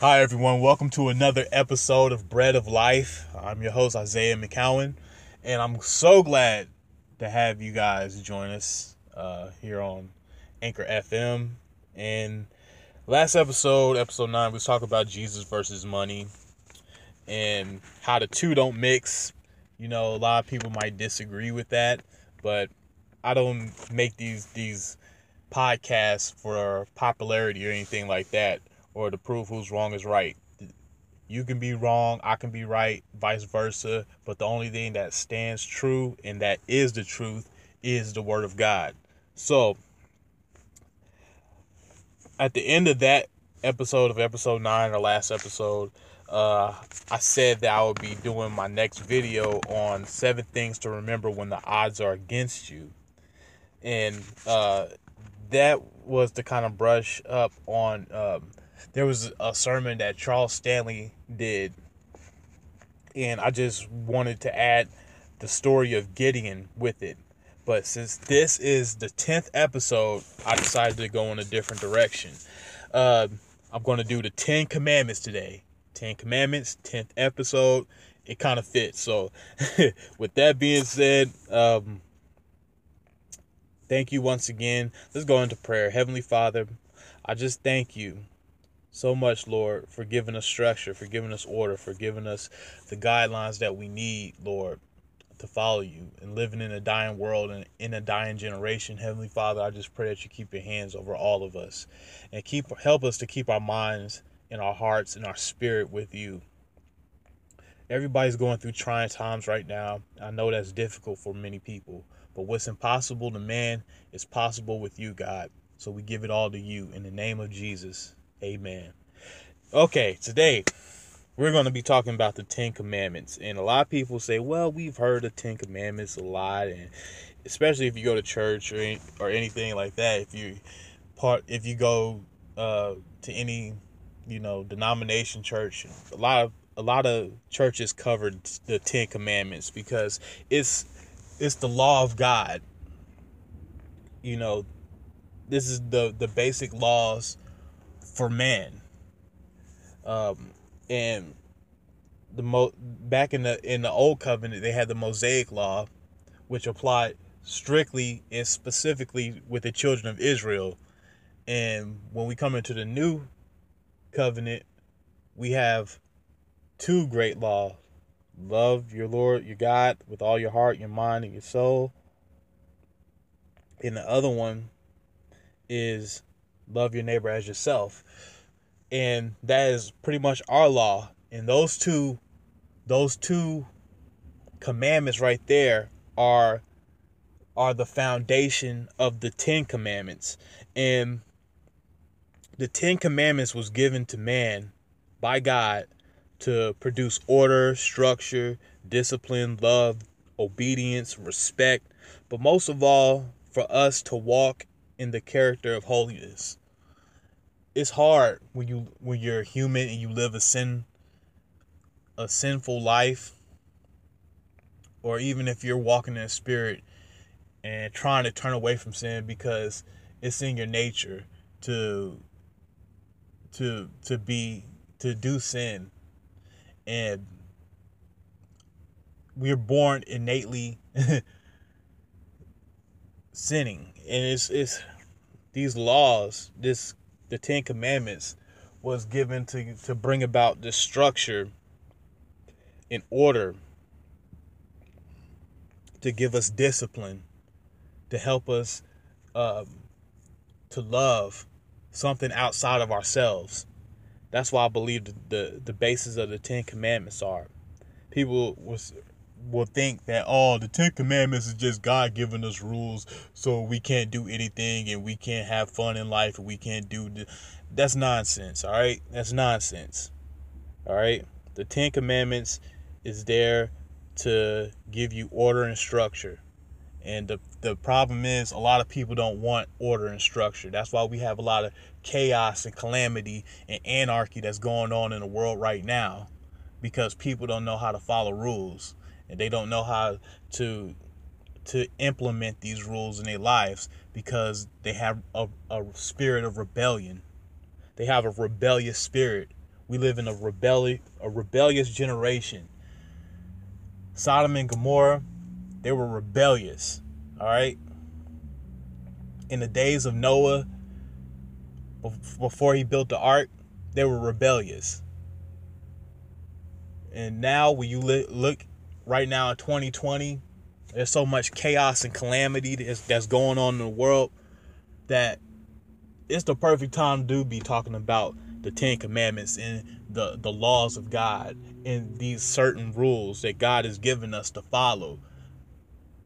Hi, everyone. Welcome to another episode of Bread of Life. I'm your host, Isaiah McCowan, and I'm so glad to have you guys join us uh, here on Anchor FM. And last episode, episode 9, we was talking about Jesus versus money and how the two don't mix. You know, a lot of people might disagree with that, but I don't make these these podcasts for popularity or anything like that or to prove who's wrong is right. You can be wrong, I can be right, vice versa. But the only thing that stands true and that is the truth is the Word of God. So, at the end of that episode of episode 9, or last episode, uh, I said that I would be doing my next video on seven things to remember when the odds are against you. And uh, that was to kind of brush up on um, there was a sermon that Charles Stanley did, and I just wanted to add the story of Gideon with it. But since this is the 10th episode, I decided to go in a different direction. Uh, I'm going to do the 10 commandments today. 10 commandments, 10th episode. It kind of fits. So, with that being said, um, thank you once again. Let's go into prayer. Heavenly Father, I just thank you so much, Lord, for giving us structure, for giving us order, for giving us the guidelines that we need, Lord, to follow you and living in a dying world and in a dying generation. Heavenly Father, I just pray that you keep your hands over all of us and keep help us to keep our minds and our hearts and our spirit with you. Everybody's going through trying times right now. I know that's difficult for many people, but what's impossible to man is possible with you, God. So we give it all to you in the name of Jesus. Amen. Okay, today we're going to be talking about the Ten Commandments. And a lot of people say, well, we've heard the Ten Commandments a lot. And especially if you go to church or, or anything like that, if you part, if you go uh, to any, you know, denomination church, a lot of, a lot of churches covered the Ten Commandments because it's, it's the law of God. You know, this is the, the basic laws for man. Um, and the mo back in the in the old covenant they had the Mosaic law, which applied strictly and specifically with the children of Israel. And when we come into the new covenant, we have two great laws. Love your Lord, your God, with all your heart, your mind, and your soul. And the other one is love your neighbor as yourself. And that is pretty much our law. And those two those two commandments right there are are the foundation of the 10 commandments. And the 10 commandments was given to man by God to produce order, structure, discipline, love, obedience, respect, but most of all for us to walk in the character of holiness. It's hard when you when you're human and you live a sin a sinful life or even if you're walking in a spirit and trying to turn away from sin because it's in your nature to to to be to do sin and we're born innately sinning and it's it's these laws, this the Ten Commandments was given to to bring about this structure in order to give us discipline, to help us um, to love something outside of ourselves. That's why I believe the, the, the basis of the Ten Commandments are. People was will think that oh the Ten Commandments is just God giving us rules so we can't do anything and we can't have fun in life and we can't do the... that's nonsense all right? That's nonsense all right? The Ten Commandments is there to give you order and structure. And the the problem is a lot of people don't want order and structure. That's why we have a lot of chaos and calamity and anarchy that's going on in the world right now because people don't know how to follow rules and they don't know how to to implement these rules in their lives because they have a, a spirit of rebellion. They have a rebellious spirit We live in a rebellious a rebellious generation. Sodom and Gomorrah, they were rebellious. All right. In the days of Noah, before he built the ark, they were rebellious. And now, when you look right now in 2020, there's so much chaos and calamity that's, that's going on in the world that it's the perfect time to be talking about the Ten Commandments and the, the laws of God and these certain rules that God has given us to follow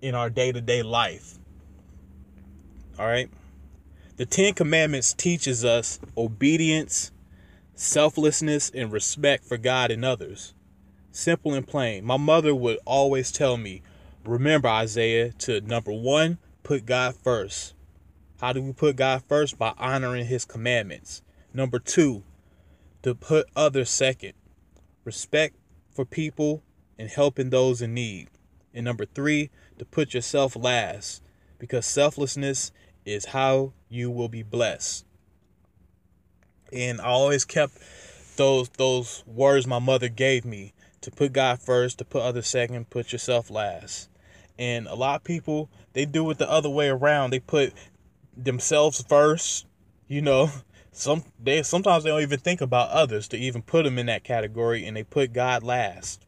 in our day to day life. All right. The Ten Commandments teaches us obedience, selflessness, and respect for God and others. Simple and plain. My mother would always tell me, remember, Isaiah, to number one, put God first. How do we put God first? By honoring his commandments. Number two, to put others second. Respect for people and helping those in need. And number three, to put yourself last. Because selflessness is how you will be blessed. And I always kept those those words my mother gave me to put God first, to put others second, put yourself last. And a lot of people they do it the other way around. They put themselves first, you know. Some they sometimes they don't even think about others to even put them in that category and they put God last.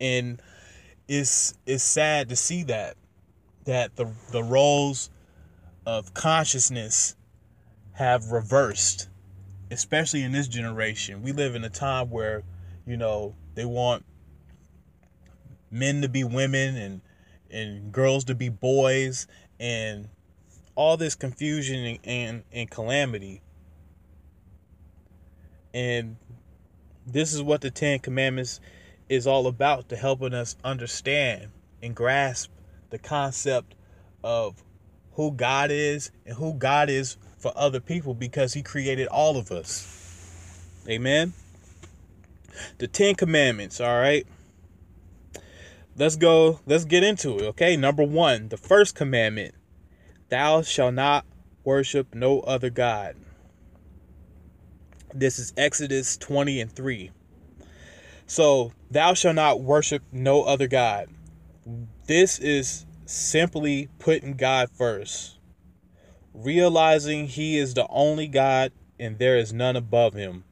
And it's it's sad to see that that the the roles of consciousness have reversed especially in this generation. We live in a time where, you know, they want men to be women and and girls to be boys and all this confusion and, and, and calamity. And this is what the Ten Commandments is all about to helping us understand and grasp the concept of who God is and who God is for other people because he created all of us. Amen. The 10 commandments, all right? Let's go, let's get into it, okay? Number 1, the first commandment, thou shalt not worship no other god. This is Exodus 20 and 3. So, thou shalt not worship no other god. This is simply putting God first realizing he is the only God and there is none above him.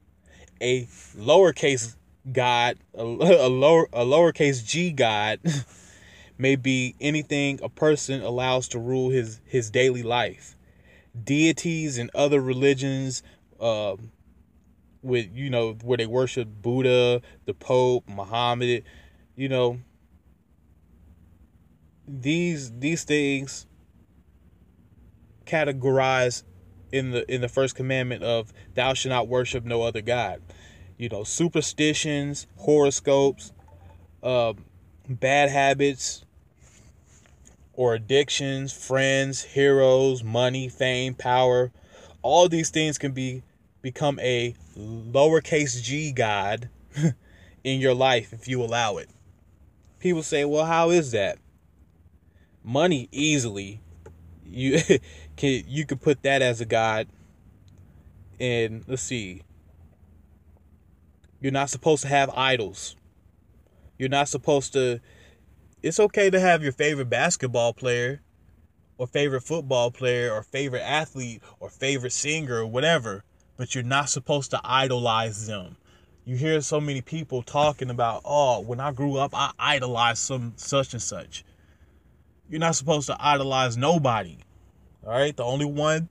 A lowercase God, a, a lower a lowercase g God may be anything a person allows to rule his his daily life. Deities and other religions uh, with you know where they worship Buddha, the Pope, Muhammad, you know these these things categorized in the in the first commandment of thou shalt not worship no other god. You know superstitions horoscopes uh, bad habits or addictions friends heroes money fame power. All these things can be become a lowercase g god in your life if you allow it. People say well how is that? Money easily you can you could put that as a god and let's see. You're not supposed to have idols. You're not supposed to it's okay to have your favorite basketball player or favorite football player or favorite athlete or favorite singer or whatever but you're not supposed to idolize them. You hear so many people talking about oh when i grew up i idolized some such and such. You're not supposed to idolize nobody all right, the only one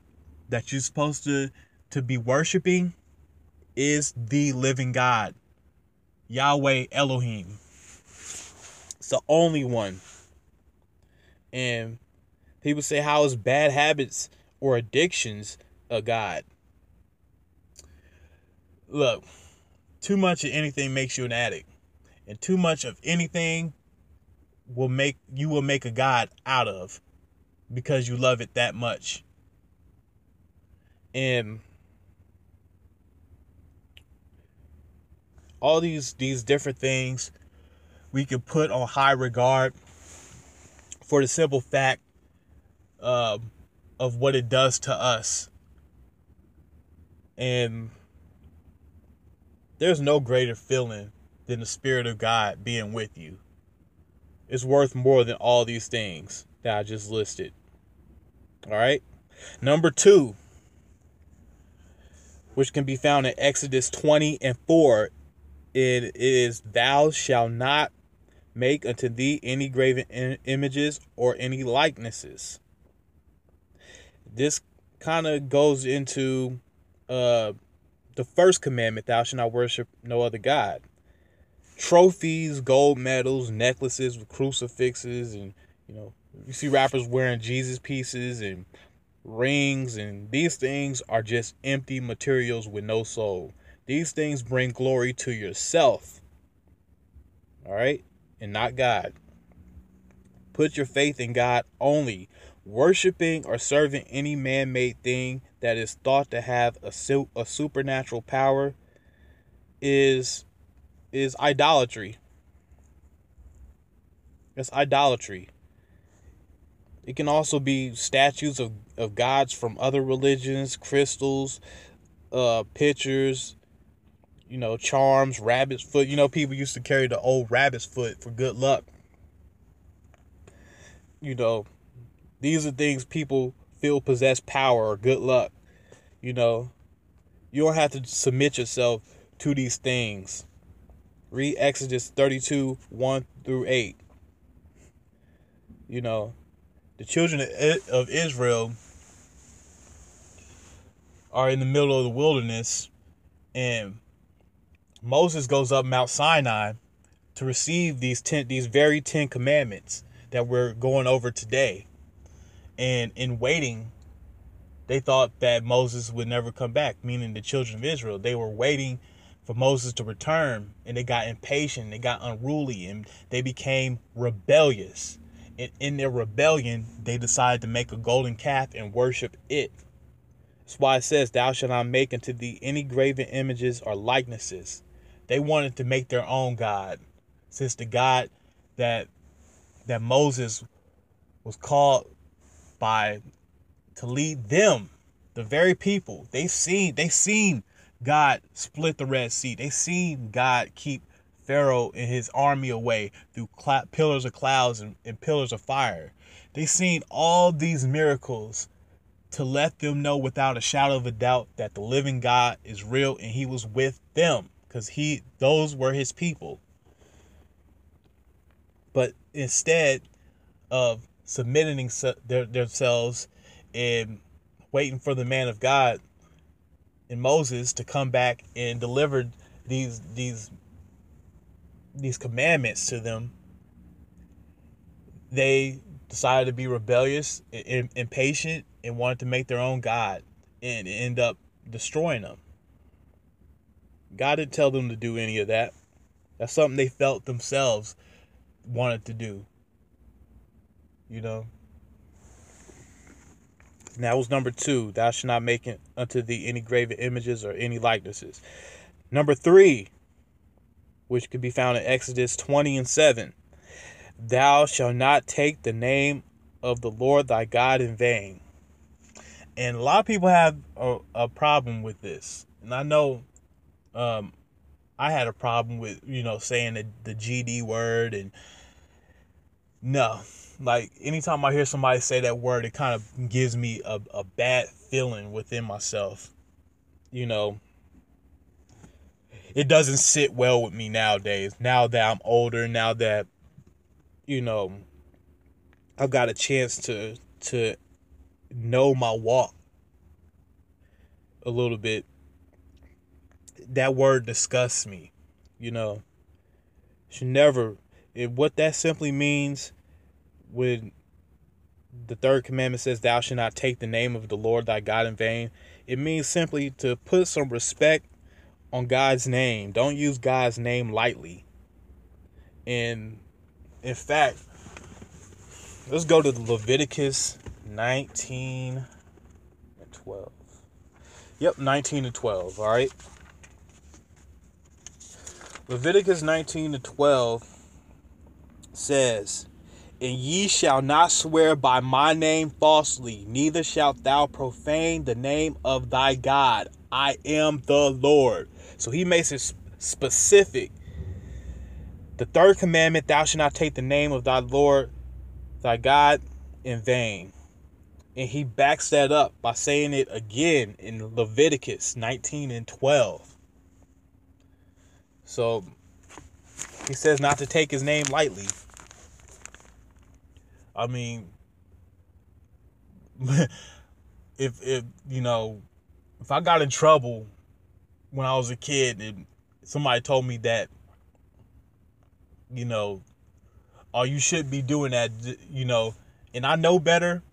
that you're supposed to to be worshiping is the living God, Yahweh Elohim. It's the only one. And people say, How is bad habits or addictions a God? Look, too much of anything makes you an addict. And too much of anything will make you will make a God out of because you love it that much. And all these these different things we can put on high regard for the simple fact uh, of what it does to us. And There's no greater feeling than the Spirit of God being with you. It's worth more than all these things that I just listed. All right. Number two, which can be found in Exodus 20 and 4, it is, Thou shalt not make unto thee any graven images or any likenesses. This kind of goes into uh, the first commandment, Thou shalt not worship no other God trophies, gold medals, necklaces with crucifixes, and you know, you see rappers wearing Jesus pieces and rings, and these things are just empty materials with no soul. These things bring glory to yourself, all right, and not God. Put your faith in God only. Worshipping or serving any man made thing that is thought to have a, su- a supernatural power is is idolatry. It's idolatry. It can also be statues of, of gods from other religions, crystals, uh, pictures, you know, charms, rabbit's foot. You know, people used to carry the old rabbit's foot for good luck. You know, these are things people feel possess power or good luck. You know, you don't have to submit yourself to these things. Read Exodus 32 1 through 8. You know, the children of Israel are in the middle of the wilderness, and Moses goes up Mount Sinai to receive these ten, these very ten commandments that we're going over today. And in waiting, they thought that Moses would never come back, meaning the children of Israel. They were waiting for Moses to return, and they got impatient, they got unruly, and they became rebellious. And in their rebellion, they decided to make a golden calf and worship it. That's why it says, Thou shalt not make unto thee any graven images or likenesses. They wanted to make their own God, since the God that that Moses was called by to lead them, the very people. They seen they seen God split the Red Sea. They seen God keep Pharaoh and his army away through cl- pillars of clouds and, and pillars of fire. They seen all these miracles to let them know without a shadow of a doubt that the living God is real and he was with them because he those were his people. But instead of submitting their, themselves and waiting for the man of God and Moses to come back and deliver these these these commandments to them, they decided to be rebellious, and impatient, and wanted to make their own God and end up destroying them. God didn't tell them to do any of that. That's something they felt themselves wanted to do. You know? And that was number two. Thou shalt not make unto thee any graven images or any likenesses. Number three, which could be found in Exodus 20 and 7. Thou shalt not take the name of the Lord thy God in vain. And a lot of people have a, a problem with this. And I know um, I had a problem with, you know, saying the, the GD word. And no, like anytime I hear somebody say that word, it kind of gives me a, a bad feeling within myself. You know, it doesn't sit well with me nowadays. Now that I'm older, now that you know I've got a chance to to know my walk a little bit. That word disgusts me, you know. Should never it, what that simply means when the third commandment says thou shalt not take the name of the Lord thy God in vain, it means simply to put some respect on God's name. Don't use God's name lightly. And in fact, let's go to Leviticus 19 and 12. Yep, 19 and 12, all right? Leviticus 19 to 12 says, And ye shall not swear by my name falsely, neither shalt thou profane the name of thy God. I am the Lord. So he makes it specific. The third commandment, thou shalt not take the name of thy Lord thy God in vain. And he backs that up by saying it again in Leviticus 19 and 12. So he says not to take his name lightly. I mean, if if you know, if I got in trouble when I was a kid and somebody told me that, you know, oh, you should be doing that, you know, and I know better,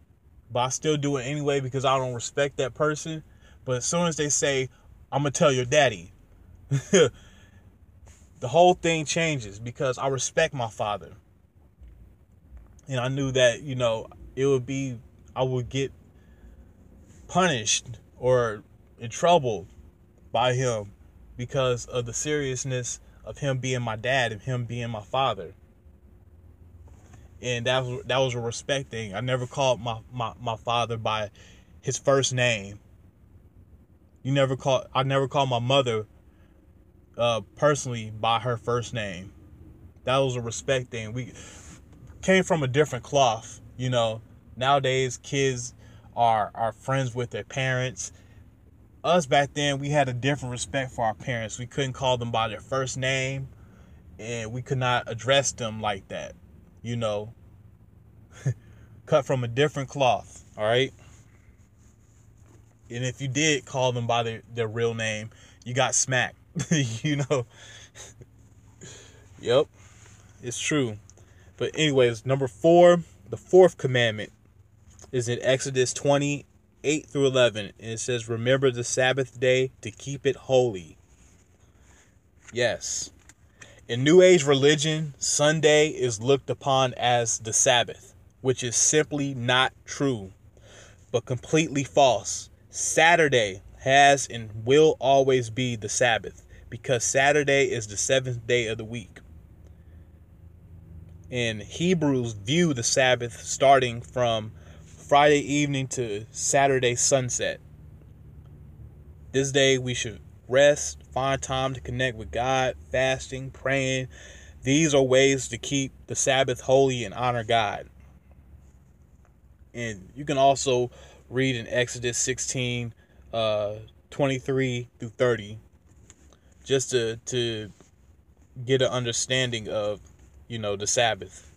but I still do it anyway because I don't respect that person. But as soon as they say, I'm gonna tell your daddy, the whole thing changes because I respect my father. And I knew that, you know, it would be I would get punished or in trouble by him because of the seriousness of him being my dad and him being my father. And that was that was a respect thing. I never called my, my, my father by his first name. You never call I never called my mother uh, personally by her first name. That was a respect thing. We came from a different cloth, you know. Nowadays kids are are friends with their parents us back then we had a different respect for our parents. We couldn't call them by their first name and we could not address them like that you know. Cut from a different cloth all right? And if you did call them by their, their real name you got smacked you know? Yep it's true. But anyways number four the fourth commandment is in exodus 20 8 through 11. And it says, Remember the Sabbath day to keep it holy. Yes. In New Age religion, Sunday is looked upon as the Sabbath, which is simply not true, but completely false. Saturday has and will always be the Sabbath because Saturday is the seventh day of the week. And Hebrews view the Sabbath starting from Friday evening to Saturday sunset. This day we should rest, find time to connect with God, fasting, praying. These are ways to keep the Sabbath holy and honor God. And you can also read in Exodus 16, uh, 23 through 30, just to, to get an understanding of, you know, the Sabbath.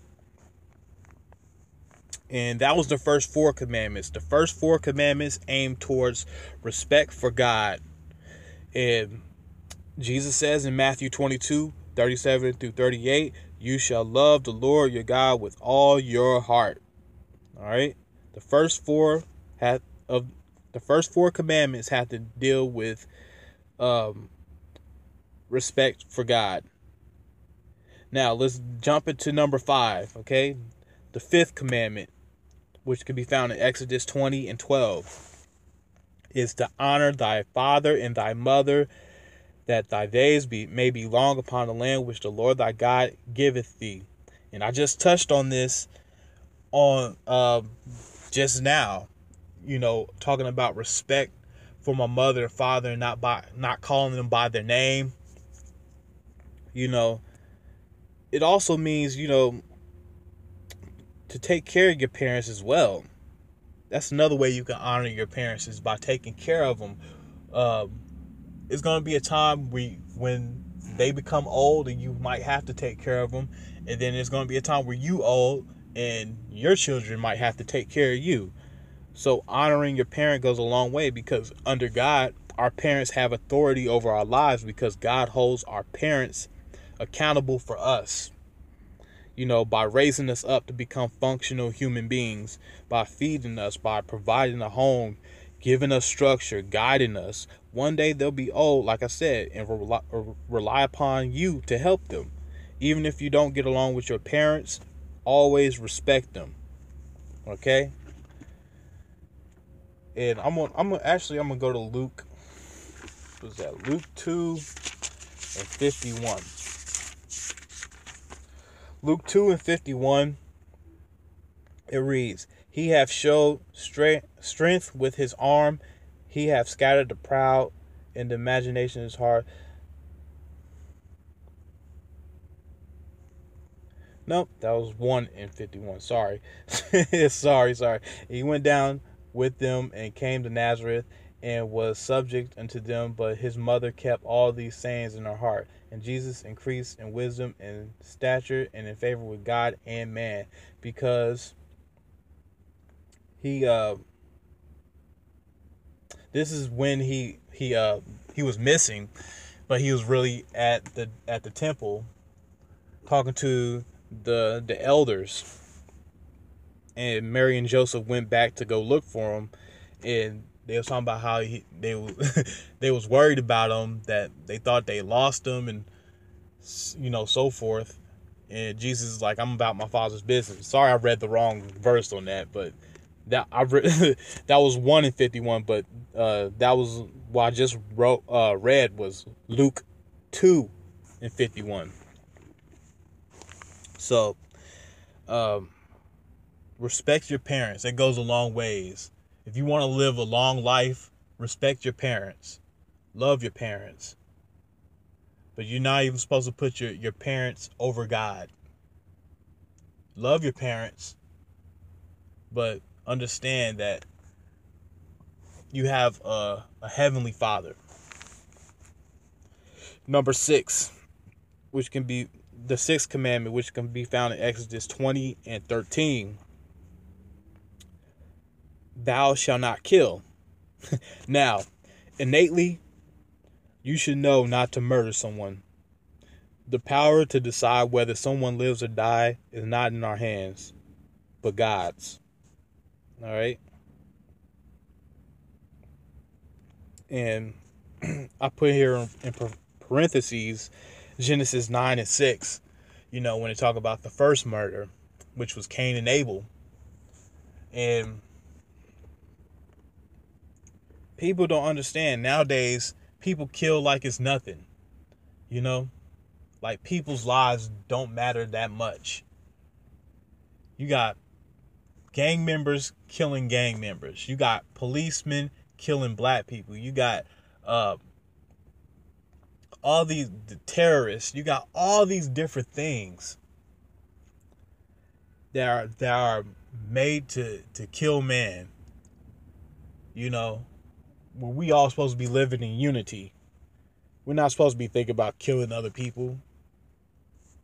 And that was the first four commandments. The first four commandments aim towards respect for God. And Jesus says in Matthew 22 37 through 38, you shall love the Lord your God with all your heart. All right. The first four have of the first four commandments have to deal with um, respect for God. Now let's jump into number five. Okay, the fifth commandment which can be found in Exodus 20 and 12, is to honor thy father and thy mother, that thy days be, may be long upon the land which the Lord thy God giveth thee. And I just touched on this on uh, just now, you know, talking about respect for my mother and father and not by not calling them by their name. You know, it also means, you know, to take care of your parents as well. That's another way you can honor your parents is by taking care of them. Um, it's going to be a time we when they become old and you might have to take care of them, and then there's going to be a time where you old and your children might have to take care of you. So honoring your parent goes a long way because under God, our parents have authority over our lives because God holds our parents accountable for us you know, by raising us up to become functional human beings, by feeding us, by providing a home, giving us structure, guiding us. One day they'll be old, like I said, and rely, rely upon you to help them. Even if you don't get along with your parents, always respect them. Okay? And I'm gonna, I'm gonna actually I'm gonna go to Luke. What's that? Luke 2 and 51. Luke 2 and 51, it reads, He hath showed strength, strength with his arm, he hath scattered the proud in the imagination of his heart. Nope, that was 1 and 51. Sorry. sorry, sorry. He went down with them and came to Nazareth and was subject unto them, but his mother kept all these sayings in her heart. And Jesus increased in wisdom and stature and in favor with God and man, because he uh this is when he he uh he was missing, but he was really at the at the temple talking to the the elders. And Mary and Joseph went back to go look for him and they was talking about how he, they they was worried about him that they thought they lost him and you know so forth. And jesus is like i'm about my father's business. Sorry i read the wrong verse on that but that i read that was 1 in 51 but uh that was what i just wrote uh read was luke 2 and 51 so um respect your parents. It goes a long ways if you want to live a long life, respect your parents, love your parents. But you're not even supposed to put your, your parents over God. Love your parents, but understand that you have a, a heavenly father. Number six, which can be the sixth commandment, which can be found in Exodus 20 and 13 thou shalt not kill. now, innately, you should know not to murder someone. The power to decide whether someone lives or die is not in our hands, but God's. All right? And I put here in parentheses Genesis 9 and 6, you know, when they talk about the first murder, which was Cain and Abel. And people don't understand nowadays people kill like it's nothing you know? Like people's lives don't matter that much. You got gang members killing gang members. You got policemen killing black people. You got uh all these the terrorists. You got all these different things that are that are made to to kill man you know where we all supposed to be living in unity. We're not supposed to be thinking about killing other people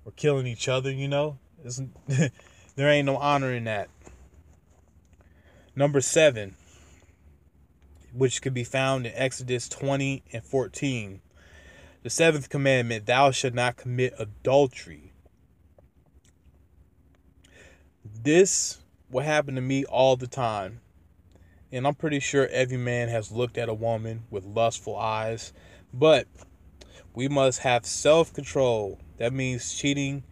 or killing each other, you know? there ain't no honor in that. Number seven, which could be found in Exodus 20 and 14. The seventh commandment, thou shalt not commit adultery. This will happen to me all the time. And I'm pretty sure every man has looked at a woman with lustful eyes. But we must have self control. That means cheating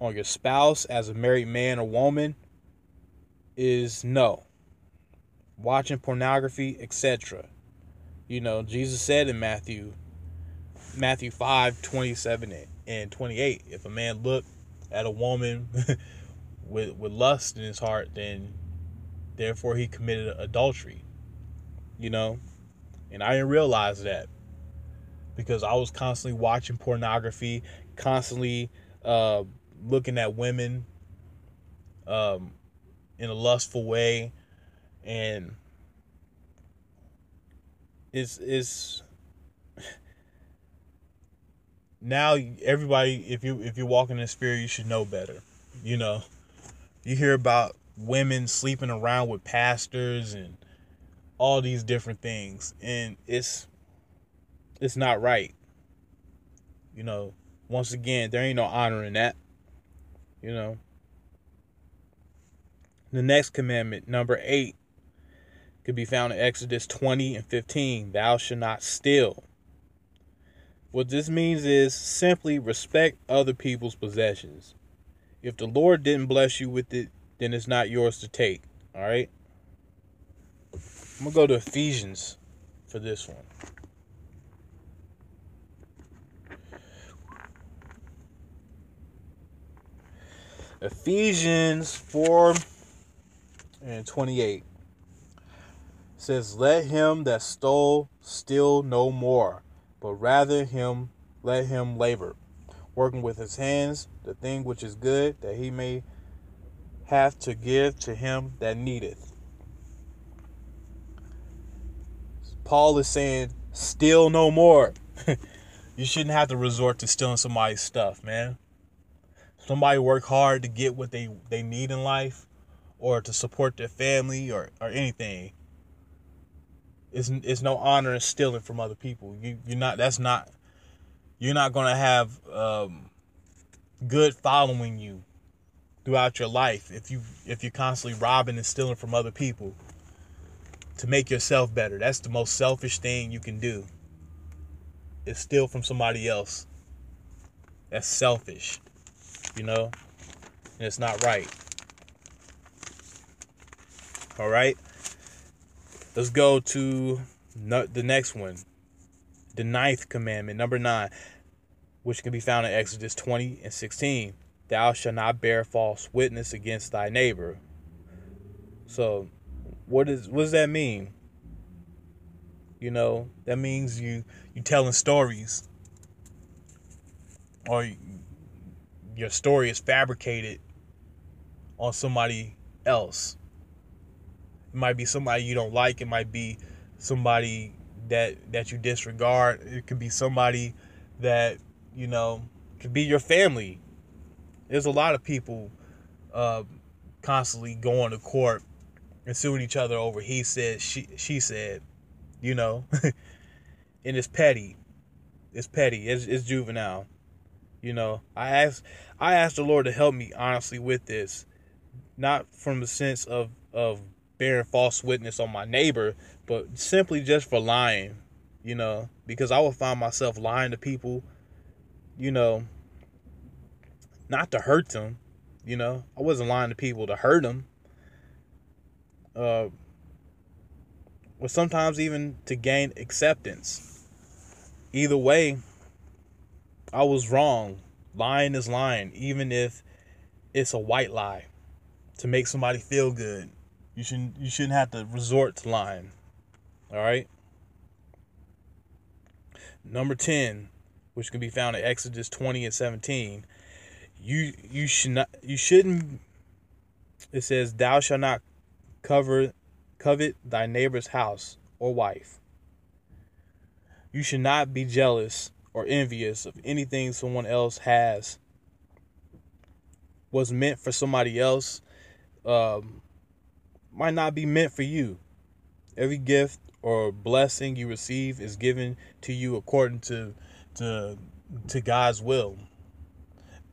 on your spouse as a married man or woman is no. Watching pornography, etc. You know, Jesus said in Matthew Matthew 5, 27 and 28, if a man look at a woman with with lust in his heart, then Therefore, he committed adultery. You know? And I didn't realize that because I was constantly watching pornography, constantly uh, looking at women um, in a lustful way. And it's, it's, now everybody if you if you're walking in the spirit you should know better you know you hear about women sleeping around with pastors and all these different things. And it's it's not right. You know once again there ain't no honor in that you know. The next commandment number 8 could be found in Exodus 20 and 15 thou shalt not steal. What this means is simply respect other people's possessions. If the Lord didn't bless you with it then it's not yours to take. All right. I'm gonna go to Ephesians for this one. Ephesians 4 and 28 says, Let him that stole steal no more, but rather him let him labor, working with his hands the thing which is good, that he may have to give to him that needeth. Paul is saying, steal no more. you shouldn't have to resort to stealing somebody's stuff, man. Somebody work hard to get what they, they need in life or to support their family or, or anything. It's, it's no honor in stealing from other people. You you're not that's not you're not gonna have um, good following you throughout your life if you if you're constantly robbing and stealing from other people to make yourself better. That's the most selfish thing you can do. Is steal from somebody else. That's selfish. You know? And it's not right. All right. Let's go to the next one. The ninth commandment, number nine, which can be found in Exodus 20 and 16. Thou shalt not bear false witness against thy neighbor. So, what is what does that mean? You know, that means you you telling stories, or your story is fabricated on somebody else. It might be somebody you don't like. It might be somebody that that you disregard. It could be somebody that you know could be your family there's a lot of people uh, constantly going to court and suing each other over he said, she she said, you know, and it's petty. It's petty. It's, it's juvenile. You know, I asked I asked the Lord to help me honestly with this, not from the sense of of bearing false witness on my neighbor, but simply just for lying. You know, because I would find myself lying to people. You know, not to hurt them. You know, I wasn't lying to people to hurt them. Uh, or sometimes even to gain acceptance. Either way, I was wrong. Lying is lying, even if it's a white lie to make somebody feel good. You shouldn't you shouldn't have to resort to lying. All right. Number 10, which can be found in Exodus 20 and 17, you you should not you shouldn't it says thou shalt not cover covet thy neighbor's house or wife. You should not be jealous or envious of anything someone else has. Was meant for somebody else um, might not be meant for you. Every gift or blessing you receive is given to you according to to to God's will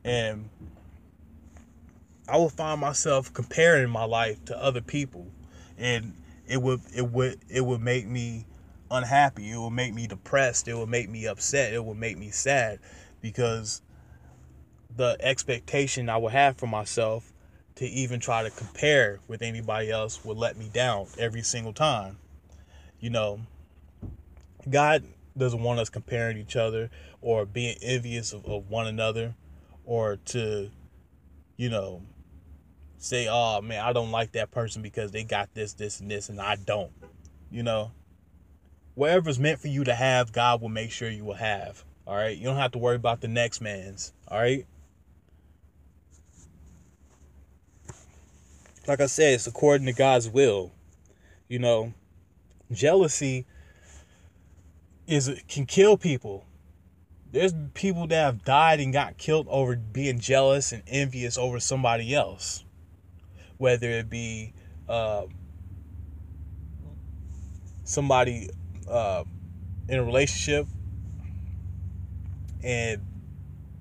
and I would find myself comparing my life to other people, and it would it would it would make me unhappy. It would make me depressed. It would make me upset. It would make me sad because the expectation I would have for myself to even try to compare with anybody else would let me down every single time. You know, God doesn't want us comparing each other or being envious of, of one another or to, you know, say, oh man, I don't like that person because they got this, this, and this, and I don't. You know, whatever's meant for you to have, God will make sure you will have. All right. You don't have to worry about the next man's. All right. Like I said, it's according to God's will. You know, jealousy is can kill people there's people that have died and got killed over being jealous and envious over somebody else. Whether it be uh, somebody uh, in a relationship and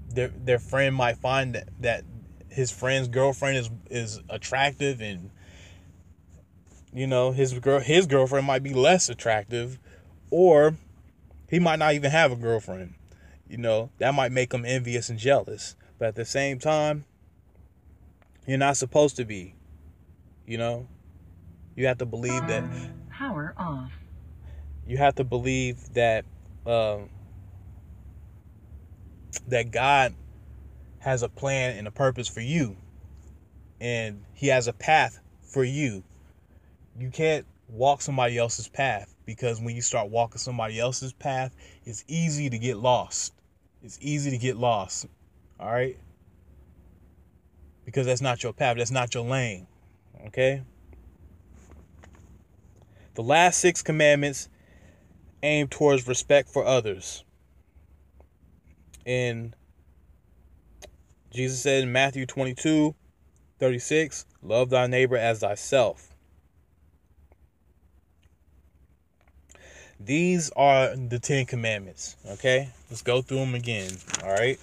their their friend might find that, that his friend's girlfriend is is attractive and you know his girl his girlfriend might be less attractive or he might not even have a girlfriend you know, that might make them envious and jealous. But at the same time, you're not supposed to be. You know, you have to believe that. Power off. You have to believe that um, that God has a plan and a purpose for you, and He has a path for you. You can't walk somebody else's path because when you start walking somebody else's path, it's easy to get lost it's easy to get lost. All right? Because that's not your path, that's not your lane. Okay? The last six commandments aim towards respect for others. And Jesus said in Matthew 22 36, love thy neighbor as thyself. These are the Ten Commandments. Okay? Let's go through them again. All right?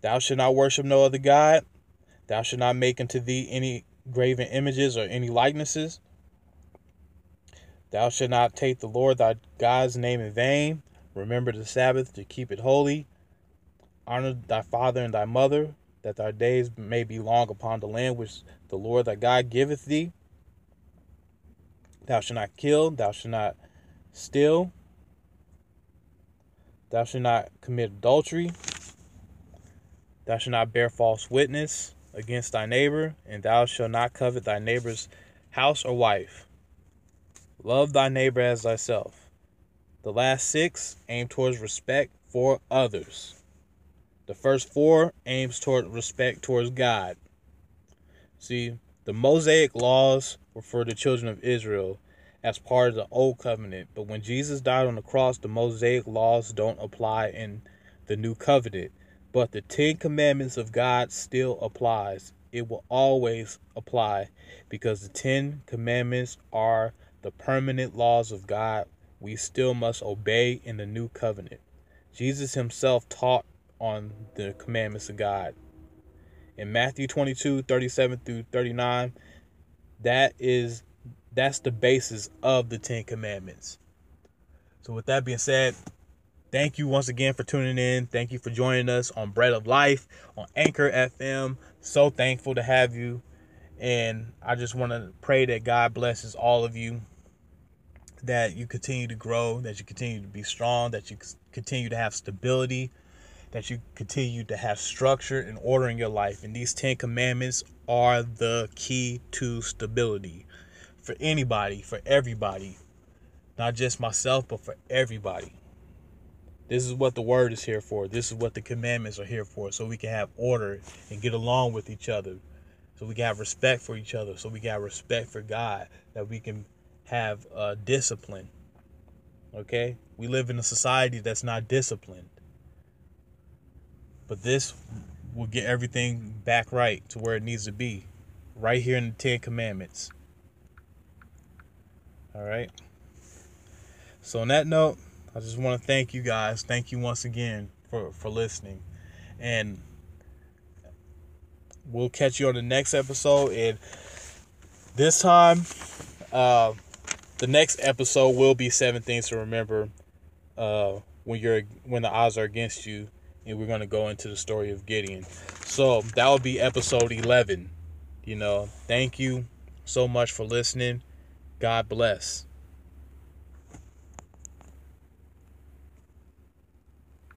Thou shalt not worship no other God. Thou shalt not make unto thee any graven images or any likenesses. Thou shalt not take the Lord thy God's name in vain. Remember the Sabbath to keep it holy. Honor thy father and thy mother, that thy days may be long upon the land which the Lord thy God giveth thee. Thou shalt not kill, thou shalt not steal, thou shalt not commit adultery, thou shalt not bear false witness against thy neighbor, and thou shalt not covet thy neighbor's house or wife. Love thy neighbor as thyself. The last six aim towards respect for others. The first four aims toward respect towards God. See, the Mosaic laws were for the children of Israel as part of the old covenant. But when Jesus died on the cross, the Mosaic laws don't apply in the new covenant. But the Ten Commandments of God still applies. It will always apply because the Ten Commandments are the permanent laws of God we still must obey in the new covenant. Jesus himself taught on the commandments of God. In Matthew 22, 37 through 39, that is that's the basis of the Ten Commandments. So, with that being said, thank you once again for tuning in. Thank you for joining us on Bread of Life on Anchor FM. So thankful to have you. And I just want to pray that God blesses all of you, that you continue to grow, that you continue to be strong, that you continue to have stability, that you continue to have structure and order in your life. And these Ten Commandments are the key to stability for anybody, for everybody. Not just myself, but for everybody. This is what the word is here for. This is what the commandments are here for. So we can have order and get along with each other. So we can have respect for each other. So we can have respect for God. That we can have uh, discipline. Okay? We live in a society that's not disciplined. But this will get everything back right to where it needs to be. Right here in the Ten Commandments. All right. So on that note, I just want to thank you guys. Thank you once again for for listening, and we'll catch you on the next episode. And this time, uh, the next episode will be seven things to remember uh, when you're when the odds are against you, and we're gonna go into the story of Gideon. So that will be episode eleven. You know, thank you so much for listening. God bless.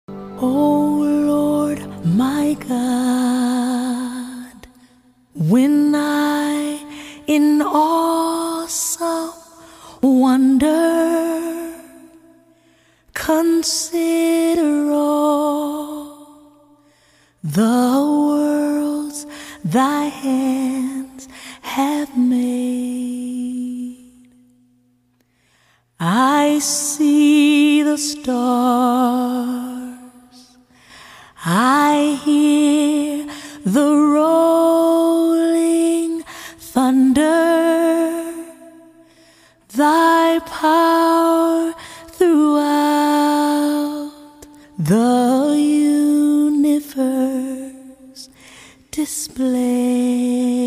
Oh Lord, my God, when I in awesome wonder consider all the worlds thy hands have made. I see the stars, I hear the rolling thunder, thy power displayed.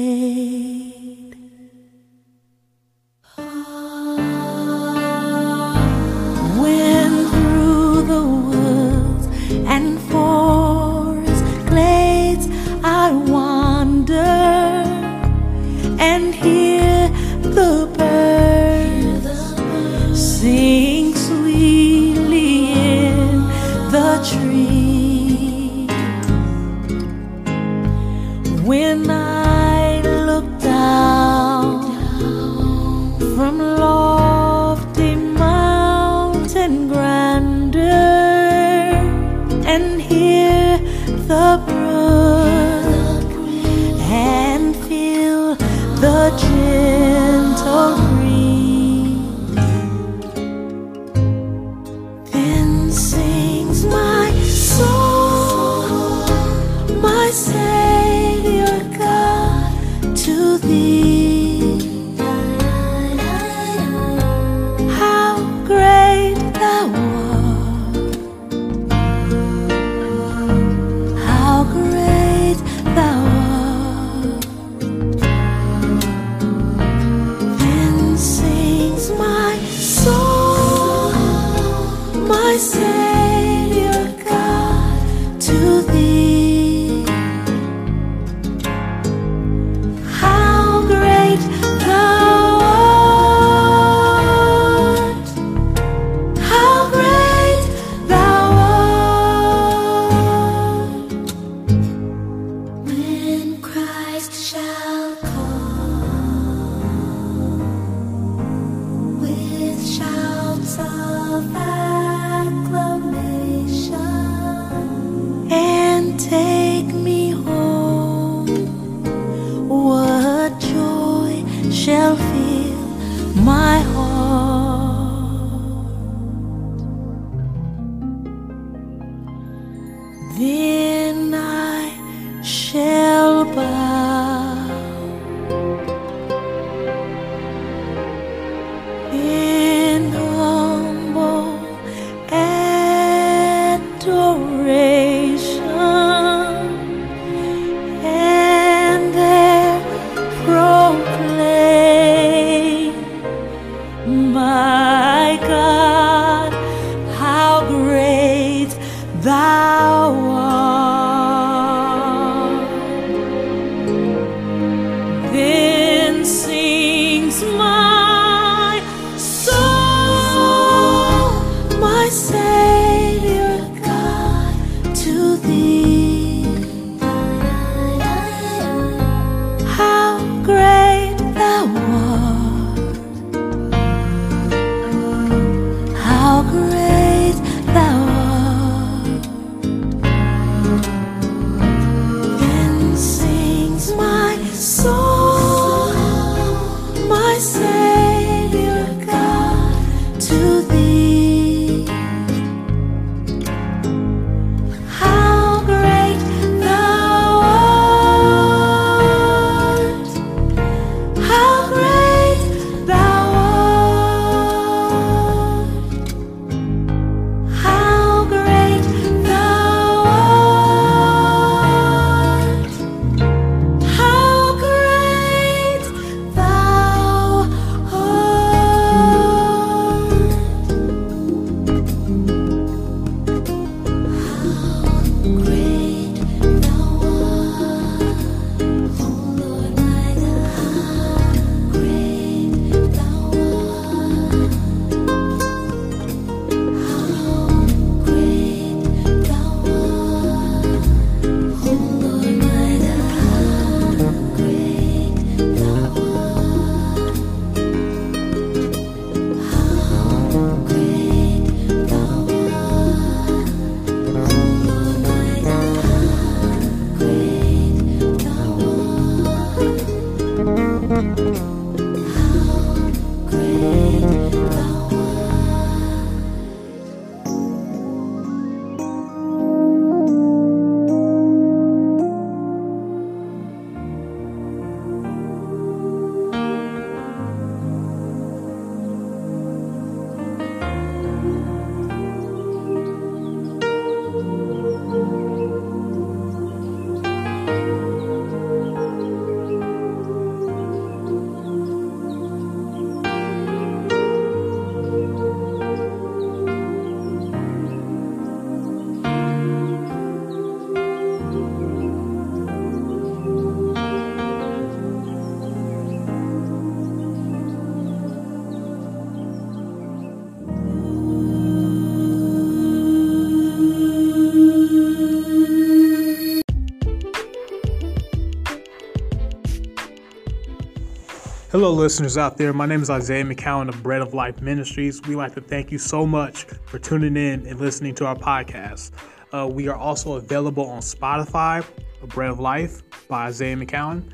Hello, listeners out there. My name is Isaiah McCowan of Bread of Life Ministries. We'd like to thank you so much for tuning in and listening to our podcast. Uh, we are also available on Spotify, Bread of Life by Isaiah McCowan.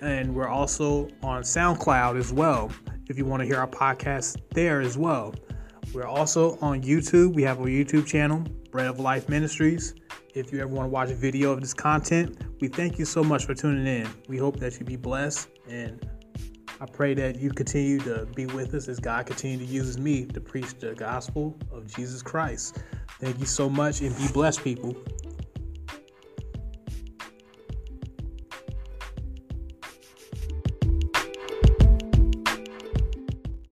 And we're also on SoundCloud as well, if you want to hear our podcast there as well. We're also on YouTube. We have a YouTube channel, Bread of Life Ministries. If you ever want to watch a video of this content, we thank you so much for tuning in. We hope that you be blessed and I pray that you continue to be with us as God continues to use me to preach the gospel of Jesus Christ. Thank you so much and be blessed, people.